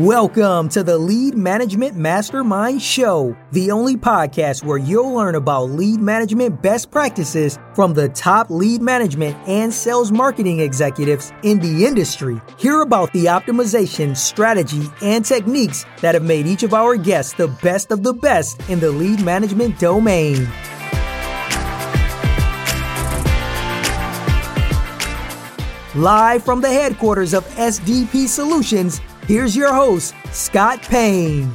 Welcome to the Lead Management Mastermind Show, the only podcast where you'll learn about lead management best practices from the top lead management and sales marketing executives in the industry. Hear about the optimization, strategy, and techniques that have made each of our guests the best of the best in the lead management domain. Live from the headquarters of SDP Solutions, here's your host, Scott Payne.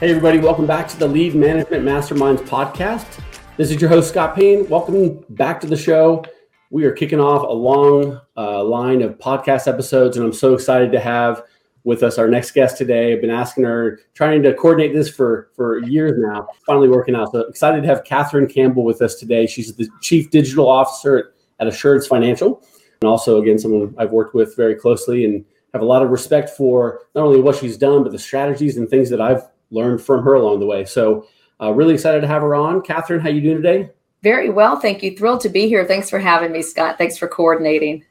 Hey, everybody, welcome back to the Lead Management Masterminds podcast. This is your host, Scott Payne. Welcome back to the show. We are kicking off a long uh, line of podcast episodes, and I'm so excited to have with us our next guest today. I've been asking her, trying to coordinate this for, for years now, finally working out. So excited to have Catherine Campbell with us today. She's the Chief Digital Officer at Assurance Financial and also again someone I've worked with very closely and have a lot of respect for not only what she's done but the strategies and things that I've learned from her along the way. So uh, really excited to have her on. Catherine, how you doing today? Very well, thank you. Thrilled to be here. Thanks for having me, Scott. Thanks for coordinating.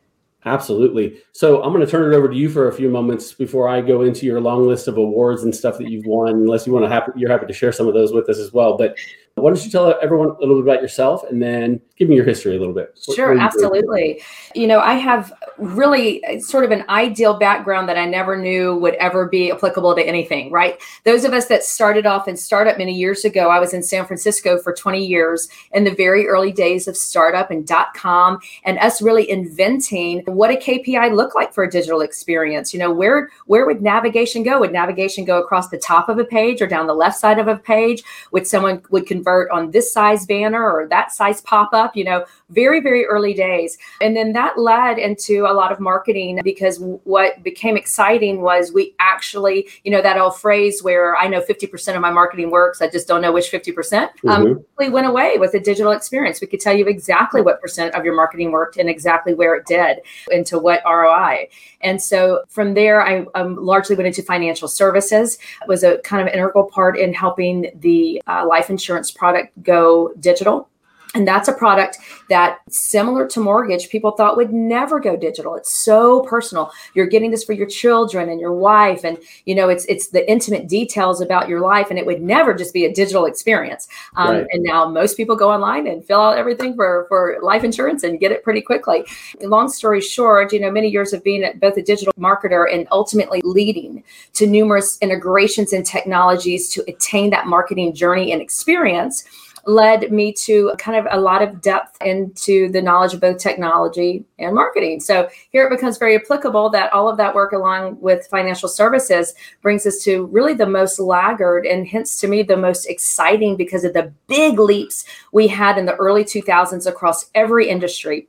Absolutely. So I'm going to turn it over to you for a few moments before I go into your long list of awards and stuff that you've won. Unless you want to have, you're happy to share some of those with us as well. But why don't you tell everyone a little bit about yourself and then give me your history a little bit? Sure, absolutely. You know, I have really uh, sort of an ideal background that I never knew would ever be applicable to anything, right? Those of us that started off in startup many years ago, I was in San Francisco for 20 years in the very early days of startup and dot com and us really inventing what a KPI look like for a digital experience. You know, where where would navigation go? Would navigation go across the top of a page or down the left side of a page? Would someone would convert on this size banner or that size pop up, you know, very, very early days. And then that led into a lot of marketing because what became exciting was we actually, you know, that old phrase where I know 50% of my marketing works, I just don't know which 50%, mm-hmm. um, we went away with a digital experience. We could tell you exactly what percent of your marketing worked and exactly where it did and to what ROI. And so from there, I um, largely went into financial services, it was a kind of integral part in helping the uh, life insurance product go digital and that's a product that, similar to mortgage, people thought would never go digital. It's so personal. You're getting this for your children and your wife, and you know it's it's the intimate details about your life, and it would never just be a digital experience. Um, right. And now most people go online and fill out everything for for life insurance and get it pretty quickly. Long story short, you know, many years of being both a digital marketer and ultimately leading to numerous integrations and technologies to attain that marketing journey and experience led me to kind of a lot of depth into the knowledge of both technology and marketing. So here it becomes very applicable that all of that work along with financial services brings us to really the most laggard and hence to me the most exciting because of the big leaps we had in the early 2000s across every industry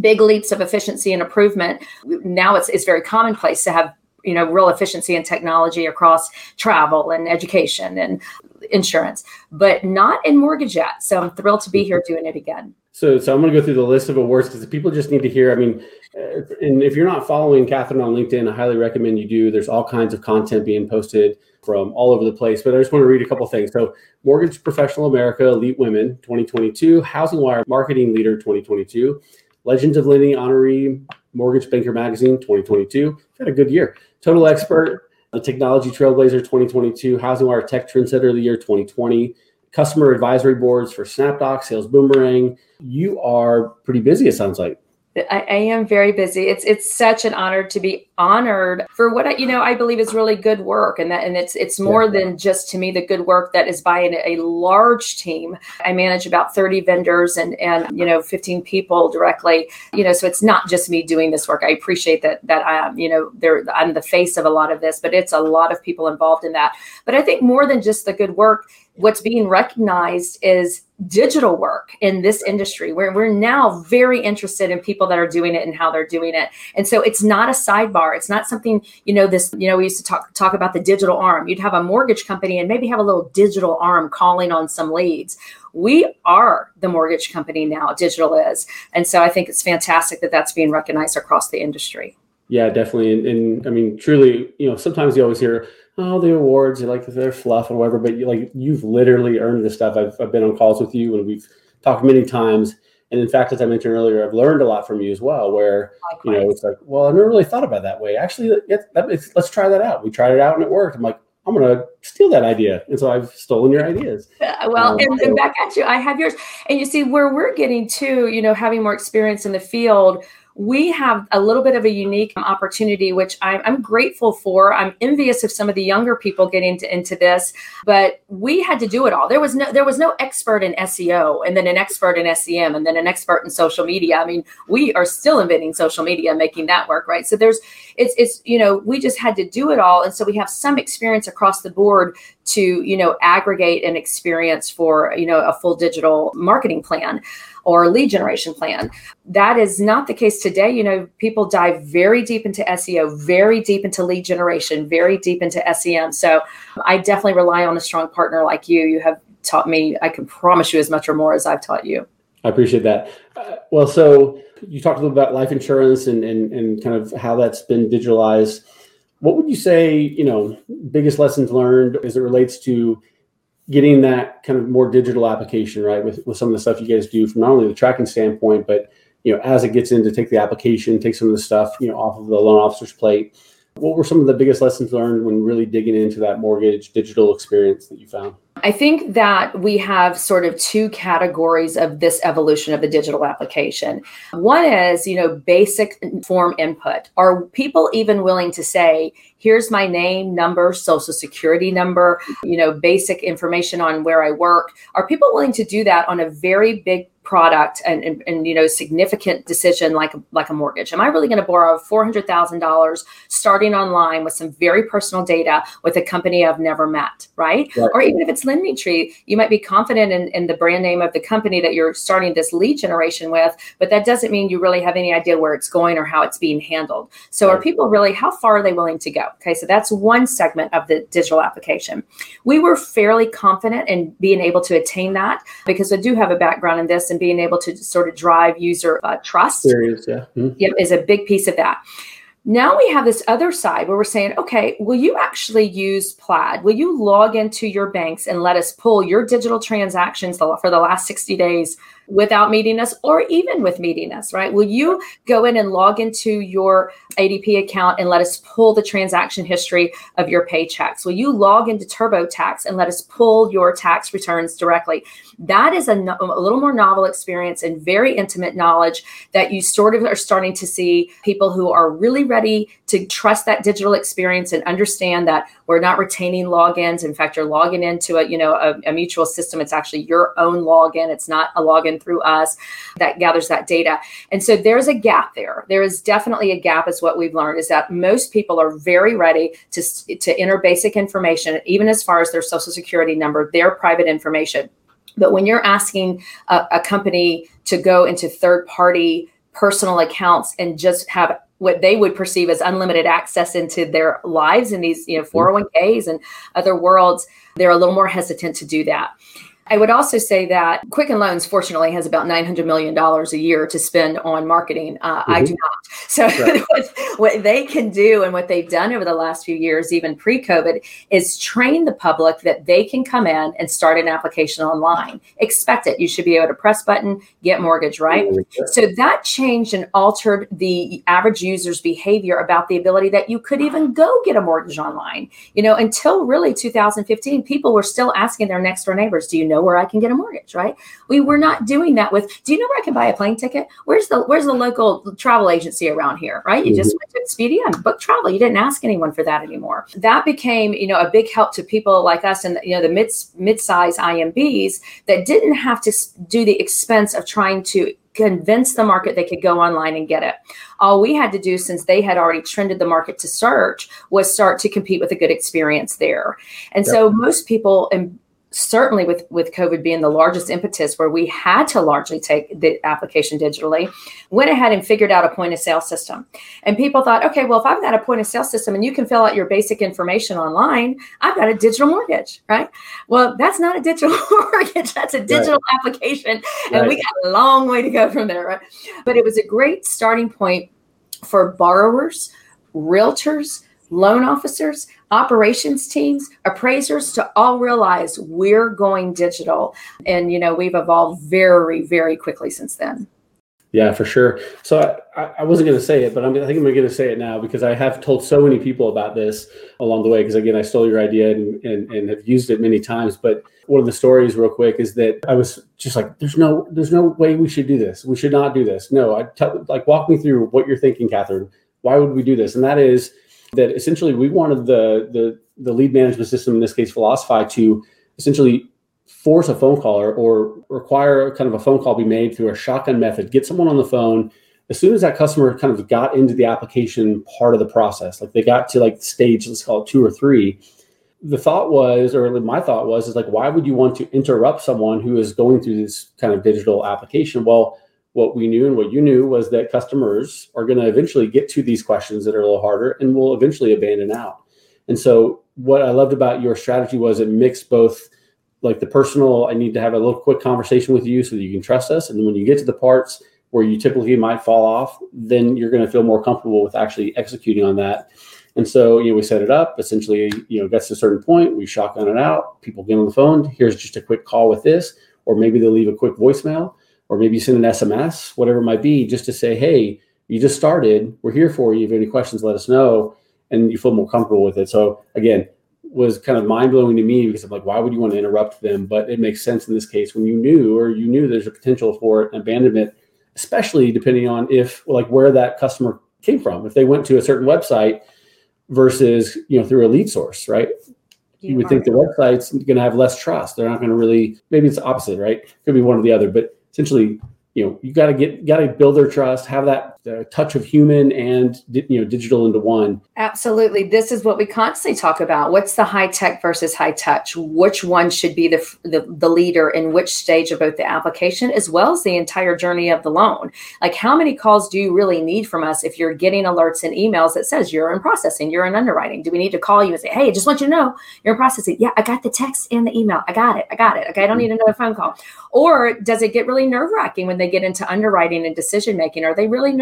big leaps of efficiency and improvement. Now it's, it's very commonplace to have you know real efficiency and technology across travel and education and insurance, but not in mortgage yet. So I'm thrilled to be here doing it again. So, so I'm going to go through the list of awards because people just need to hear. I mean, uh, and if you're not following Catherine on LinkedIn, I highly recommend you do. There's all kinds of content being posted from all over the place. But I just want to read a couple things. So, Mortgage Professional America Elite Women 2022, Housing Wire Marketing Leader 2022, Legends of Lending Honoree Mortgage Banker Magazine 2022. Had a good year. Total Expert the Technology Trailblazer 2022, Housing Wire Tech Trendsetter of the Year 2020, customer advisory boards for SnapDoc, Sales Boomerang. You are pretty busy, it sounds like. I, I, am very busy. It's it's such an honor to be honored for what I, you know I believe is really good work, and that and it's it's more yeah. than just to me the good work that is by an, a large team. I manage about thirty vendors and and you know fifteen people directly. You know, so it's not just me doing this work. I appreciate that that I am you know there I'm the face of a lot of this, but it's a lot of people involved in that. But I think more than just the good work, what's being recognized is digital work in this industry where we're now very interested in people that are doing it and how they're doing it. And so it's not a sidebar. It's not something you know this you know we used to talk talk about the digital arm. You'd have a mortgage company and maybe have a little digital arm calling on some leads. We are the mortgage company now digital is. And so i think it's fantastic that that's being recognized across the industry. Yeah definitely. And, and i mean truly you know sometimes you always hear oh, the awards, you like they're fluff and whatever, but you, like you've literally earned this stuff. I've, I've been on calls with you and we've talked many times. And in fact, as I mentioned earlier, I've learned a lot from you as well. Where Likewise. you know it's like, well, I never really thought about that way. Actually, let's try that out. We tried it out and it worked. I'm like, I'm to steal that idea. And so I've stolen your ideas. well, um, and, and back at you, I have yours. And you see where we're getting to, you know, having more experience in the field we have a little bit of a unique um, opportunity, which I'm, I'm, grateful for. I'm envious of some of the younger people getting into, into this, but we had to do it all. There was no there was no expert in SEO, and then an expert in SEM, and then an expert in social media. I mean, we are still inventing social media, making that work, right? So there's it's it's you know we just had to do it all, and so we have some experience across the board to you know aggregate an experience for you know a full digital marketing plan or lead generation plan. That is not the case today. You know, people dive very deep into SEO, very deep into lead generation, very deep into SEM. So I definitely rely on a strong partner like you. You have taught me, I can promise you as much or more as I've taught you. I appreciate that. Uh, well, so you talked a little about life insurance and, and, and kind of how that's been digitalized. What would you say, you know, biggest lessons learned as it relates to getting that kind of more digital application, right? With, with some of the stuff you guys do from not only the tracking standpoint, but you know, as it gets in to take the application, take some of the stuff, you know, off of the loan officer's plate. What were some of the biggest lessons learned when really digging into that mortgage digital experience that you found? I think that we have sort of two categories of this evolution of the digital application. One is, you know, basic form input. Are people even willing to say, here's my name, number, social security number, you know, basic information on where I work? Are people willing to do that on a very big product and, and, and, you know significant decision like like a mortgage. Am i really going to borrow $400000 starting online with some very personal data with a company i've never met right, right. or even if it's LendingTree you might be confident in, in the brand name of the company that you're starting this lead generation with but that doesn't mean you really have any idea where it's going or how it's being handled. So right. are people really how far are they willing to go? Okay so that's one segment of the digital application. We were fairly confident in being able to attain that because i do have a background in this and being able to sort of drive user uh, trust Serious, yeah. Mm-hmm. Yep, is a big piece of that. Now we have this other side where we're saying, okay, will you actually use Plaid? Will you log into your banks and let us pull your digital transactions for the last 60 days without meeting us or even with meeting us, right? Will you go in and log into your ADP account and let us pull the transaction history of your paychecks? Will you log into TurboTax and let us pull your tax returns directly? That is a, a little more novel experience and very intimate knowledge that you sort of are starting to see people who are really ready to trust that digital experience and understand that we're not retaining logins. In fact, you're logging into a, you know, a, a mutual system. It's actually your own login. It's not a login through us that gathers that data. And so there's a gap there. There is definitely a gap, is what we've learned, is that most people are very ready to, to enter basic information, even as far as their social security number, their private information. But when you're asking a, a company to go into third party personal accounts and just have what they would perceive as unlimited access into their lives in these you know 401ks mm-hmm. and other worlds they're a little more hesitant to do that I would also say that Quicken Loans, fortunately, has about $900 million a year to spend on marketing. Uh, mm-hmm. I do not. So, right. what, what, they can do and what they've done over the last few years, even pre COVID, is train the public that they can come in and start an application online. Expect it. You should be able to press button, get mortgage, right? Mm-hmm. So, that changed and altered the average user's behavior about the ability that you could even go get a mortgage online. You know, until really 2015, people were still asking their next door neighbors, Do you know where I can get a mortgage, right? We were not doing that with, do you know where I can buy a plane ticket? Where's the where's the local travel agency around here, right? You mm-hmm. just went to Expedia and booked travel. You didn't ask anyone for that anymore. That became, you know, a big help to people like us and you know the mid mid-size IMBs that didn't have to do the expense of trying to convince the market they could go online and get it. All we had to do, since they had already trended the market to search, was start to compete with a good experience there. And yep. so most people, and certainly with with covid being the largest impetus where we had to largely take the application digitally went ahead and figured out a point of sale system and people thought okay well if i've got a point of sale system and you can fill out your basic information online i've got a digital mortgage right well that's not a digital mortgage that's a digital right. application and right. we got a long way to go from there right but it was a great starting point for borrowers realtors loan officers, operations teams, appraisers to all realize we're going digital. And, you know, we've evolved very, very quickly since then. Yeah, for sure. So I, I wasn't going to say it, but I'm, I think I'm going to say it now because I have told so many people about this along the way. Because again, I stole your idea and, and, and have used it many times. But one of the stories, real quick, is that I was just like, "There's no, there's no way we should do this. We should not do this." No, I tell, like walk me through what you're thinking, Catherine. Why would we do this? And that is that essentially we wanted the the the lead management system in this case, Velocify, to essentially force a phone call or, or require kind of a phone call be made through a shotgun method, get someone on the phone. As soon as that customer kind of got into the application part of the process, like they got to like stage, let's call it two or three, the thought was, or my thought was, is like, why would you want to interrupt someone who is going through this kind of digital application? Well, what we knew and what you knew was that customers are going to eventually get to these questions that are a little harder and will eventually abandon out. And so, what I loved about your strategy was it mixed both like the personal, I need to have a little quick conversation with you so that you can trust us. And then when you get to the parts where you typically might fall off, then you're going to feel more comfortable with actually executing on that. And so, you know, we set it up. Essentially, you know, gets to a certain point, we shotgun it out. People get on the phone. Here's just a quick call with this, or maybe they'll leave a quick voicemail, or maybe you send an SMS, whatever it might be, just to say, hey, you just started. We're here for you. If you have any questions, let us know, and you feel more comfortable with it. So again, was kind of mind blowing to me because I'm like, why would you want to interrupt them? But it makes sense in this case when you knew or you knew there's a potential for abandonment, especially depending on if like where that customer came from. If they went to a certain website versus you know through a lead source, right? You, you would think the website's going to have less trust. They're not going to really. Maybe it's opposite, right? Could be one or the other, but essentially you know you got to get got to build their trust have that uh, touch of human and you know digital into one. Absolutely. This is what we constantly talk about. What's the high tech versus high touch? Which one should be the, the the leader in which stage of both the application as well as the entire journey of the loan? Like how many calls do you really need from us if you're getting alerts and emails that says you're in processing you're in underwriting? Do we need to call you and say hey I just want you to know you're in processing. Yeah i got the text and the email. I got it. I got it. Okay i don't need another phone call. Or does it get really nerve wracking when they get into underwriting and decision making? Are they really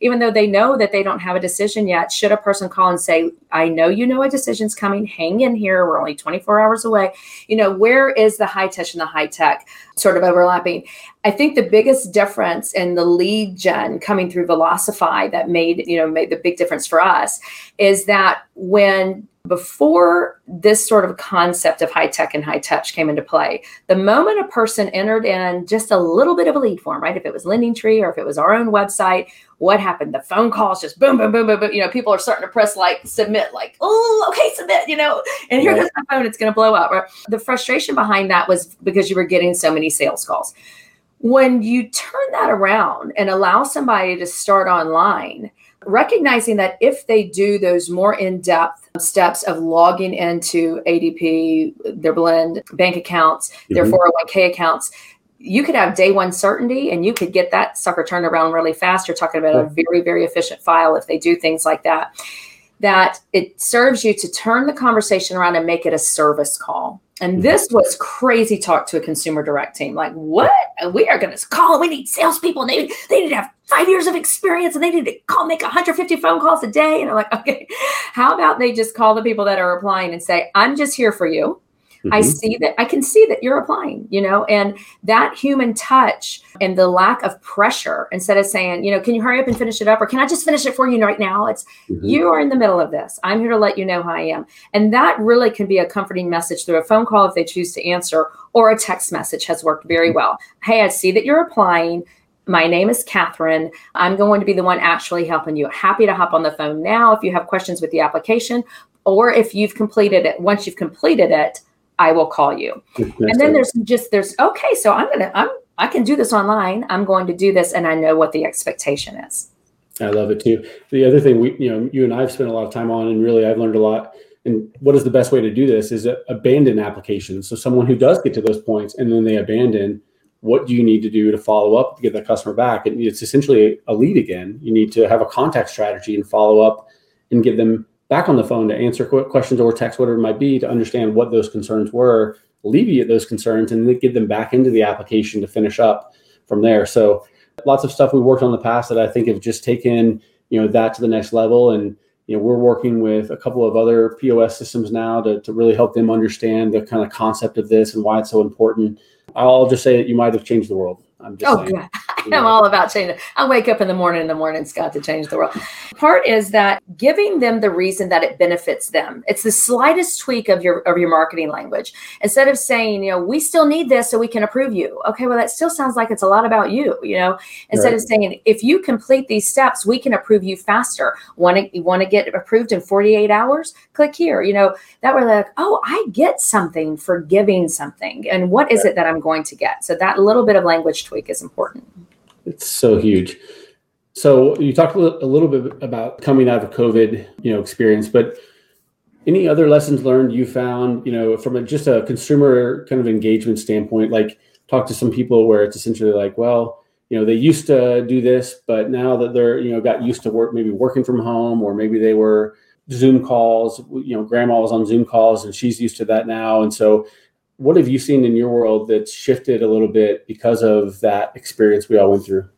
even though they know that they don't have a decision yet? Should a person call and say, I know you know a decision's coming, hang in here, we're only 24 hours away? You know, where is the high touch and the high tech sort of overlapping? I think the biggest difference in the lead gen coming through Velocify that made, you know, made the big difference for us is that when before this sort of concept of high tech and high touch came into play, the moment a person entered in just a little bit of a lead form, right? If it was Lending Tree or if it was our own website, what happened? The phone calls just boom, boom, boom, boom, boom. You know, people are starting to press like submit, like, oh, okay, submit, you know, and here goes my phone, it's going to blow up. Right? The frustration behind that was because you were getting so many sales calls. When you turn that around and allow somebody to start online, recognizing that if they do those more in depth steps of logging into ADP, their blend bank accounts, mm-hmm. their 401k accounts, you could have day one certainty and you could get that sucker turned around really fast. You're talking about a very, very efficient file if they do things like that. That it serves you to turn the conversation around and make it a service call. And mm-hmm. this was crazy talk to a consumer direct team. Like, what? We are going to call. We need salespeople. And they, they need to have five years of experience and they need to call, make 150 phone calls a day. And I'm like, okay, how about they just call the people that are applying and say, I'm just here for you. Mm-hmm. I see that I can see that you're applying, you know, and that human touch and the lack of pressure instead of saying, you know, can you hurry up and finish it up or can I just finish it for you right now? It's mm-hmm. you are in the middle of this. I'm here to let you know how I am. And that really can be a comforting message through a phone call if they choose to answer or a text message has worked very mm-hmm. well. Hey, I see that you're applying. My name is Catherine. I'm going to be the one actually helping you. Happy to hop on the phone now if you have questions with the application or if you've completed it. Once you've completed it, I will call you. and then there's just there's okay, so I'm gonna I'm I can do this online. I'm going to do this, and I know what the expectation is. I love it too. The other thing we you know you and I've spent a lot of time on, and really I've learned a lot. And what is the best way to do this? Is abandon applications. So someone who does get to those points and then they abandon, what do you need to do to follow up to get that customer back? And it's essentially a lead again. You need to have a contact strategy and follow up and give them back on the phone to answer questions or text, whatever it might be, to understand what those concerns were, alleviate those concerns, and then get them back into the application to finish up from there. So lots of stuff we worked on in the past that I think have just taken you know that to the next level and you know, we're working with a couple of other POS systems now to, to really help them understand the kind of concept of this and why it's so important. I'll just say that you might have changed the world. I'm just oh, saying. God. I'm all about changing. I wake up in the morning in the morning, Scott, to change the world. Part is that giving them the reason that it benefits them. It's the slightest tweak of your of your marketing language. Instead of saying, you know, we still need this so we can approve you. Okay, well, that still sounds like it's a lot about you. You know, instead right. of saying, if you complete these steps, we can approve you faster. Want to want to get approved in 48 hours? Click here. You know, that way, like, oh, I get something for giving something, and what is right. it that I'm going to get? So that little bit of language tweak is important. It's so huge. So you talked a little bit about coming out of COVID, you know, experience, but any other lessons learned you found, you know, from a, just a consumer kind of engagement standpoint, like talk to some people where it's essentially like, well, you know, they used to do this, but now that they're, you know, got used to work, maybe working from home, or maybe they were Zoom calls, you know, grandma was on Zoom calls and she's used to that now. And so what have you seen in your world that's shifted a little bit because of that experience we all went through?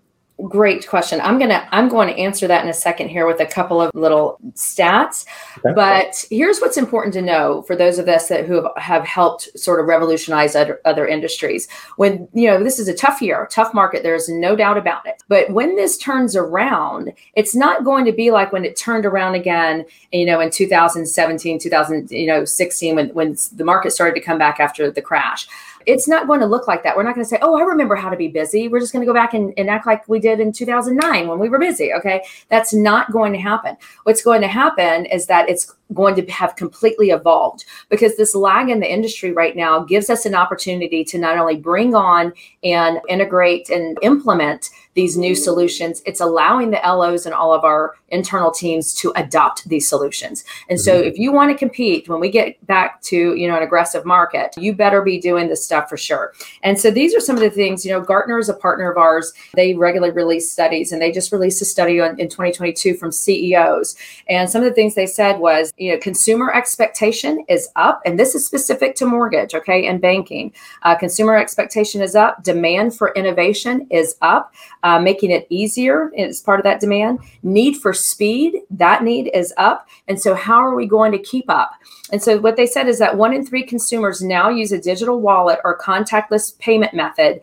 Great question. I'm gonna I'm going to answer that in a second here with a couple of little stats. Okay. But here's what's important to know for those of us that who have, have helped sort of revolutionize other, other industries. When you know this is a tough year, tough market. There's no doubt about it. But when this turns around, it's not going to be like when it turned around again. You know, in 2017, 2000, you know, 16, when when the market started to come back after the crash it's not going to look like that. We're not going to say, oh, I remember how to be busy. We're just going to go back and, and act like we did in 2009 when we were busy. Okay. That's not going to happen. What's going to happen is that it's going to have completely evolved because this lag in the industry right now gives us an opportunity to not only bring on and integrate and implement these new solutions, it's allowing the LOs and all of our internal teams to adopt these solutions. And so mm-hmm. if you want to compete when we get back to, you know, an aggressive market, you better be doing this stuff for sure. And so these are some of the things, you know, Gartner is a partner of ours. They regularly release studies and they just released a study on, in 2022 from CEOs. And some of the things they said was, you know, consumer expectation is up, and this is specific to mortgage, okay, and banking. Uh, consumer expectation is up. Demand for innovation is up, uh, making it easier is part of that demand. Need for speed, that need is up. And so, how are we going to keep up? And so, what they said is that one in three consumers now use a digital wallet or contactless payment method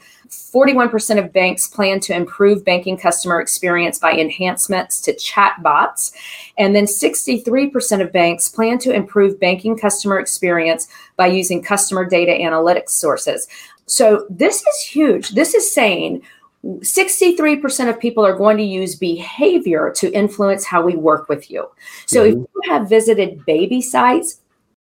41% of banks plan to improve banking customer experience by enhancements to chatbots. And then 63% of banks plan to improve banking customer experience by using customer data analytics sources. So this is huge. This is saying 63% of people are going to use behavior to influence how we work with you. So mm-hmm. if you have visited baby sites,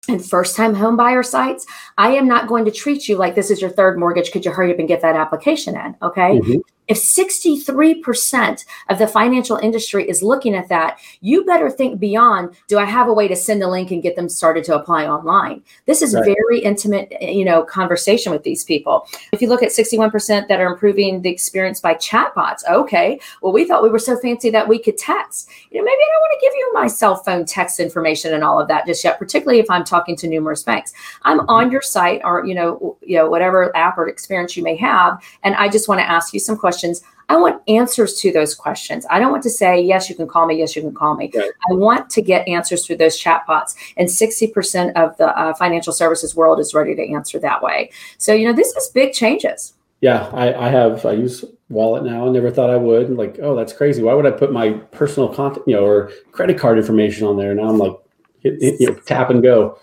and first time home buyer sites, I am not going to treat you like this is your third mortgage. Could you hurry up and get that application in? Okay. Mm-hmm. If 63% of the financial industry is looking at that, you better think beyond do I have a way to send a link and get them started to apply online? This is right. very intimate, you know, conversation with these people. If you look at 61% that are improving the experience by chatbots, okay, well, we thought we were so fancy that we could text. You know, maybe I don't want to give you my cell phone text information and all of that just yet, particularly if I'm talking to numerous banks. I'm mm-hmm. on your site or, you know, you know, whatever app or experience you may have, and I just want to ask you some questions questions. I want answers to those questions. I don't want to say, yes, you can call me, yes, you can call me. Right. I want to get answers through those chatbots. And 60% of the uh, financial services world is ready to answer that way. So, you know, this is big changes. Yeah, I, I have, I use wallet now. I never thought I would. Like, oh, that's crazy. Why would I put my personal contact, you know, or credit card information on there? Now I'm like, hit, hit, you know, tap and go.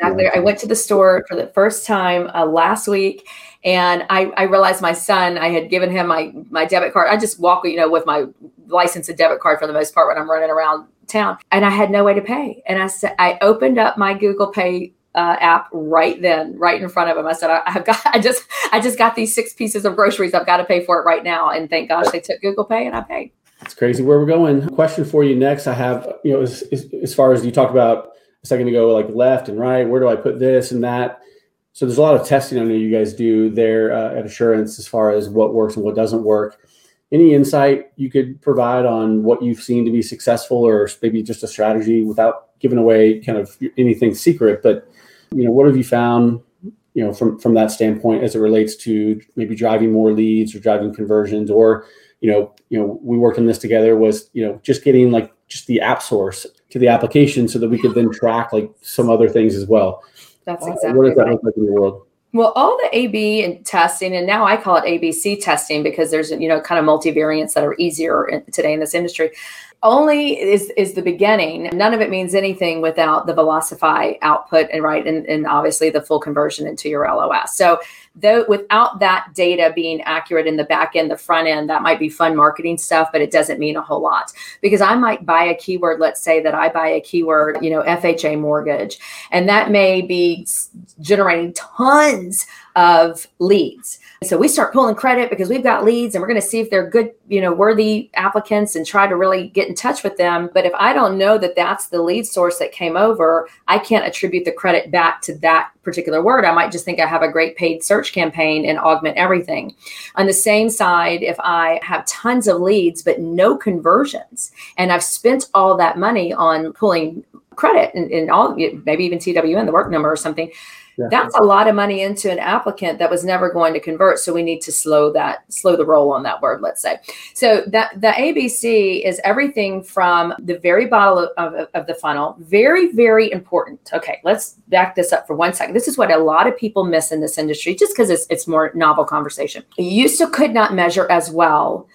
Exactly. I went to the store for the first time uh, last week and I, I realized my son, I had given him my my debit card. I just walk, you know, with my license and debit card for the most part when I'm running around town. And I had no way to pay. And I said, I opened up my Google Pay uh, app right then, right in front of him. I said, I, have got, I just, I just got these six pieces of groceries. I've got to pay for it right now. And thank gosh they took Google Pay and I paid. It's crazy where we're going. Question for you next. I have, you know, as, as, as far as you talked about a second ago, like left and right, where do I put this and that? So there's a lot of testing I know you guys do there uh, at Assurance as far as what works and what doesn't work. Any insight you could provide on what you've seen to be successful, or maybe just a strategy without giving away kind of anything secret? But you know, what have you found? You know, from from that standpoint, as it relates to maybe driving more leads or driving conversions, or you know, you know, we worked on this together. Was you know just getting like just the app source to the application so that we could then track like some other things as well. That's exactly what does that right. look like in the world? Well, all the AB and testing, and now I call it ABC testing because there's you know kind of multivariants that are easier in, today in this industry. Only is is the beginning. None of it means anything without the Velocify output and right, and, and obviously the full conversion into your LOS. So though without that data being accurate in the back end, the front end, that might be fun marketing stuff, but it doesn't mean a whole lot because I might buy a keyword. Let's say that I buy a keyword, you know, FHA mortgage, and that may be generating tons of leads. So we start pulling credit because we've got leads and we're going to see if they're good, you know, worthy applicants and try to really get in touch with them. But if I don't know that that's the lead source that came over, I can't attribute the credit back to that particular word. I might just think I have a great paid search campaign and augment everything. On the same side, if I have tons of leads but no conversions and I've spent all that money on pulling credit and, and all maybe even TWN, the work number or something, that's a lot of money into an applicant that was never going to convert so we need to slow that slow the roll on that word let's say. So that the abc is everything from the very bottom of, of, of, the funnel. Very very important. Okay let's back this up for one second. This is what a lot of people miss in this industry just because it's, it's more novel conversation. You still could not measure as well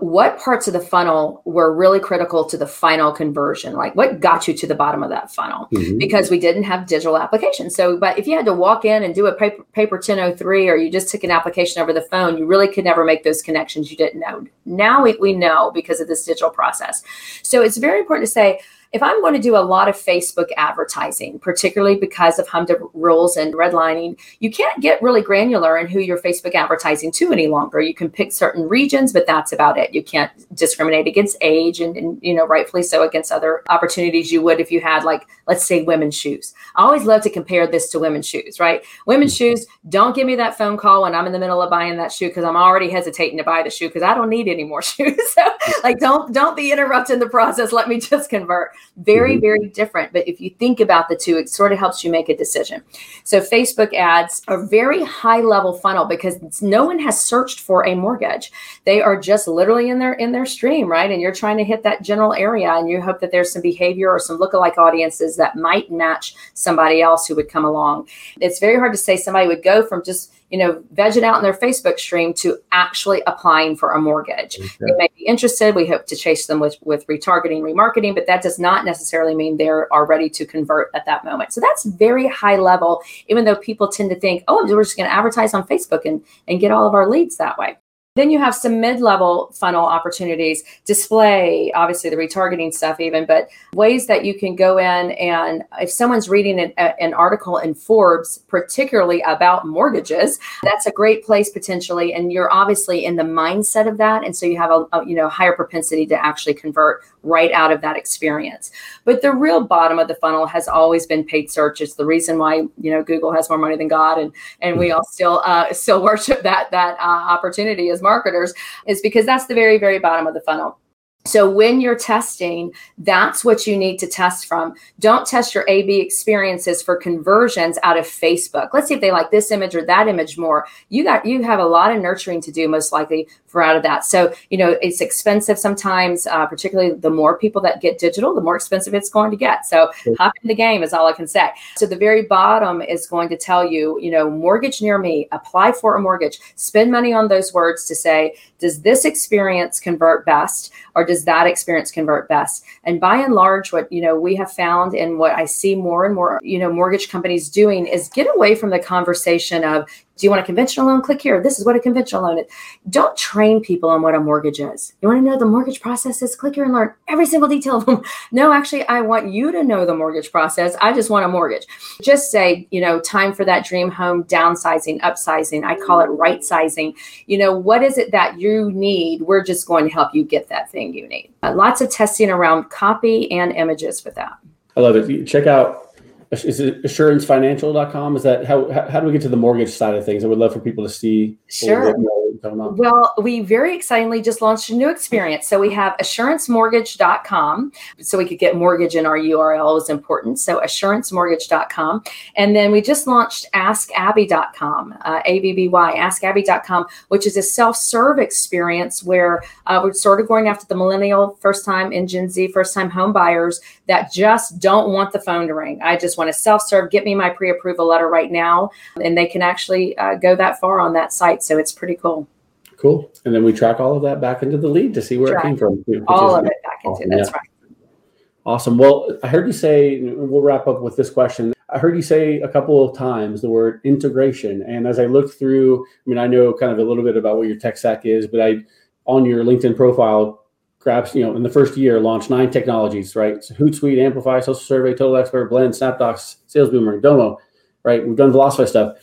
what parts of the funnel were really critical to the final conversion? Like what got you to the bottom of that funnel? Mm-hmm. because we didn't have digital applications. So but if you had to walk in and do a paper, paper 1003 or you just took an application over the phone you really could never make those connections you didn't know. Now we, we know because of this digital process. So it's very important to say if I'm going to do a lot of Facebook advertising, particularly because of HMDA rules and redlining, you can't get really granular in who you're Facebook advertising to any longer. You can pick certain regions, but that's about it. You can't discriminate against age and, and you know, rightfully so against other opportunities you would if you had like, let's say women's shoes. I always love to compare this to women's shoes, right? Women's mm-hmm. shoes, don't give me that phone call when I'm in the middle of buying that shoe because I'm already hesitating to buy the shoe because I don't need any more shoes. so like don't don't be interrupting the process. Let me just convert very, mm-hmm. very different. But if you think about the two, it sort of helps you make a decision. So Facebook ads are very high level funnel because no one has searched for a mortgage. They are just literally in their in their stream, right? And you're trying to hit that general area and you hope that there's some behavior or some lookalike audiences that might match somebody else who would come along. It's very hard to say somebody would go from just you know, vegging out in their Facebook stream to actually applying for a mortgage. Okay. They may be interested. We hope to chase them with, with retargeting, remarketing, but that does not necessarily mean they're are ready to convert at that moment. So that's very high level, even though people tend to think, oh, we're just going to advertise on Facebook and, and get all of our leads that way. Then you have some mid level funnel opportunities, display, obviously the retargeting stuff, even, but ways that you can go in and if someone's reading an, an, article in Forbes, particularly about mortgages, that's a great place potentially. And you're obviously in the mindset of that. And so you have a, a you know higher propensity to actually convert right out of that experience. But the real bottom of the funnel has always been paid search. It's the reason why you know Google has more money than God, and and we all still uh, still worship that that uh, opportunity as marketers is because that's the very very bottom of the funnel. So when you're testing, that's what you need to test from. Don't test your A/B experiences for conversions out of Facebook. Let's see if they like this image or that image more. You got you have a lot of nurturing to do, most likely for out of that. So you know it's expensive sometimes, uh, particularly the more people that get digital, the more expensive it's going to get. So hop in the game is all I can say. So the very bottom is going to tell you, you know, mortgage near me, apply for a mortgage, spend money on those words to say, does this experience convert best, or does that experience convert best? And by and large, what you know we have found and what I see more and more, you know, mortgage companies doing is get away from the conversation of do you want a conventional loan? Click here. This is what a conventional loan is. Don't train people on what a mortgage is. You want to know the mortgage process is? Click here and learn every single detail of them. No, actually, I want you to know the mortgage process. I just want a mortgage. Just say, you know, time for that dream home, downsizing, upsizing. I call it right sizing. You know, what is it that you need? We're just going to help you get that thing you need. Uh, lots of testing around copy and images with that. I love it. Check out is it assurancefinancial.com? Is that how, how do we get to the mortgage side of things? I would love for people to see. Sure. Well, we very excitingly just launched a new experience. So we have assurancemortgage.com. So we could get mortgage in our URL is important. So assurancemortgage.com. And then we just launched askabby.com, uh, A-B-B-Y, askabby.com, which is a self-serve experience where uh, we're sort of going after the millennial first time in Gen Z, first time home buyers that just don't want the phone to ring. I just want to self serve, get me my pre approval letter right now. And they can actually uh, go that far on that site. So it's pretty cool. Cool. And then we track all of that back into the lead to see where track it came from. All of it back into awesome. That's yeah. right. Awesome. Well, I heard you say, we'll wrap up with this question. I heard you say a couple of times the word integration. And as I looked through, I mean, I know kind of a little bit about what your tech stack is, but I, on your LinkedIn profile, grabs, you know, in the first year, launched nine technologies, right? So Hootsuite, Amplify, Social Survey, Total Expert, Blend, SnapDocs, Sales Boomerang, Domo, right? We've done Velocify stuff.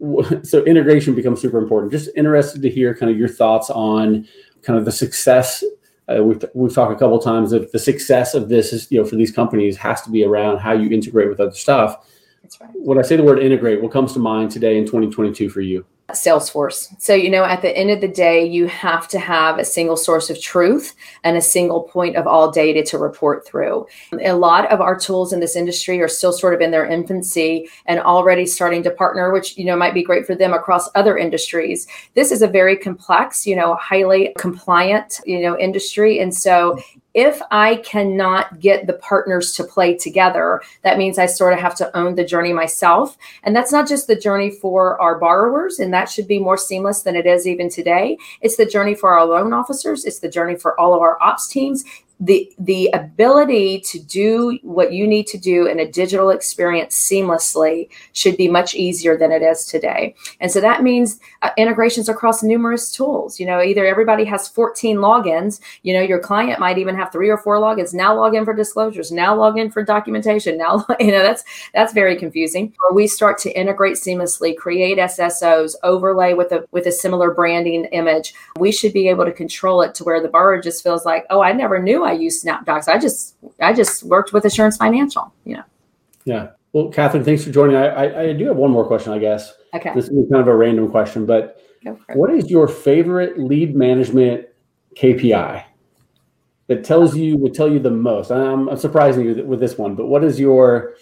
So integration becomes super important. Just interested to hear kind of your thoughts on kind of the success uh, we've, we've talked a couple times that the success of this is, you know, for these companies has to be around how you integrate with other stuff. That's right. When I say the word integrate, what comes to mind today in 2022 for you? Salesforce. So, you know, at the end of the day, you have to have a single source of truth and a single point of all data to report through. A lot of our tools in this industry are still sort of in their infancy and already starting to partner, which, you know, might be great for them across other industries. This is a very complex, you know, highly compliant, you know, industry. And so if I cannot get the partners to play together, that means I sort of have to own the journey myself. And that's not just the journey for our borrowers, and that should be more seamless than it is even today. It's the journey for our loan officers, it's the journey for all of our ops teams, the the ability to do what you need to do in a digital experience seamlessly should be much easier than it is today. And so that means uh, integrations across numerous tools. You know either everybody has 14 logins you know your client might even have three or four logins. Now log in for disclosures now log in for documentation now you know that's that's very confusing. Or we start to integrate seamlessly create ssos overlay with a with a similar branding image we should be able to control it to where the borrower just feels like oh i never knew I use SnapDocs. I just I just worked with Assurance Financial. You know. Yeah. Well, Catherine, thanks for joining. I, I, I do have one more question, I guess. Okay. This is kind of a random question, but what is your favorite lead management KPI that tells you would tell you the most? I'm, I'm surprising you with this one, but what is your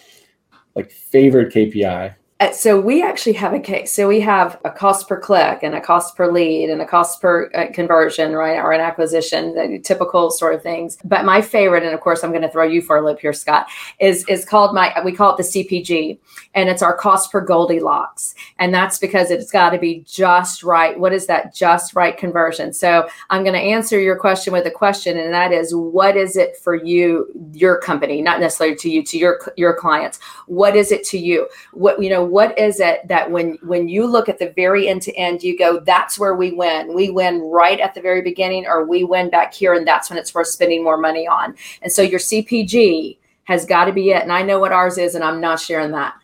like favorite KPI so we actually have a case. So we have a cost per click and a cost per lead and a cost per uh, conversion, right, or an acquisition, the typical sort of things. But my favorite, and of course I'm going to throw you for a loop here, Scott, is is called my we call it the CPG, and it's our cost per Goldilocks, and that's because it's got to be just right. What is that just right conversion? So I'm going to answer your question with a question, and that is, what is it for you, your company, not necessarily to you, to your your clients? What is it to you? What you know what is it that when when you look at the very end to end you go that's where we win. We win right at the very beginning or we win back here and that's when it's worth spending more money on. And so your cpg has got to be it and i know what ours is and i'm not sharing that.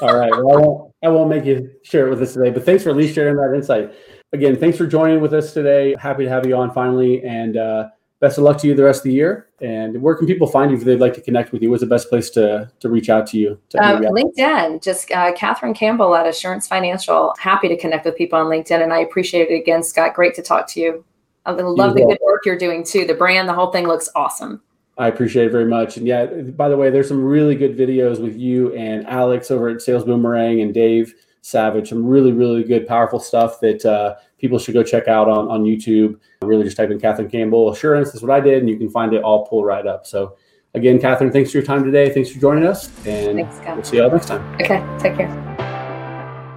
All right well, I, won't, I won't make you share it with us today but thanks for at least sharing that insight. Again thanks for joining with us today. Happy to have you on finally and uh, best of luck to you the rest of the year. And where can people find you if they'd like to connect with you? What's the best place to, to reach out to you? To um, LinkedIn, just uh, Catherine Campbell at Assurance Financial. Happy to connect with people on LinkedIn. And I appreciate it again, Scott. Great to talk to you. I love the good work you're doing too. The brand, the whole thing looks awesome. I appreciate it very much. And yeah, by the way, there's some really good videos with you and Alex over at Sales Boomerang and Dave Savage. Some really, really good, powerful stuff that uh, people should go check out on, on YouTube. Really just type in Catherine Campbell Assurance. That's what I did, and you can find it all pull right up. So again, Catherine, thanks for your time today. Thanks for joining us, and thanks, we'll see you all next time. Okay, take care.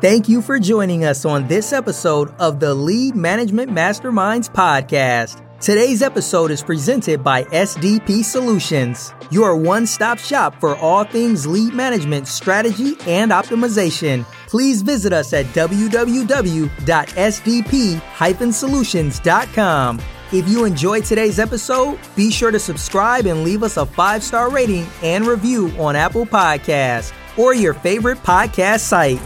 Thank you for joining us on this episode of the Lead Management Masterminds podcast. Today's episode is presented by SDP Solutions, your one stop shop for all things lead management, strategy, and optimization. Please visit us at www.sdp-solutions.com. If you enjoyed today's episode, be sure to subscribe and leave us a five star rating and review on Apple Podcasts or your favorite podcast site.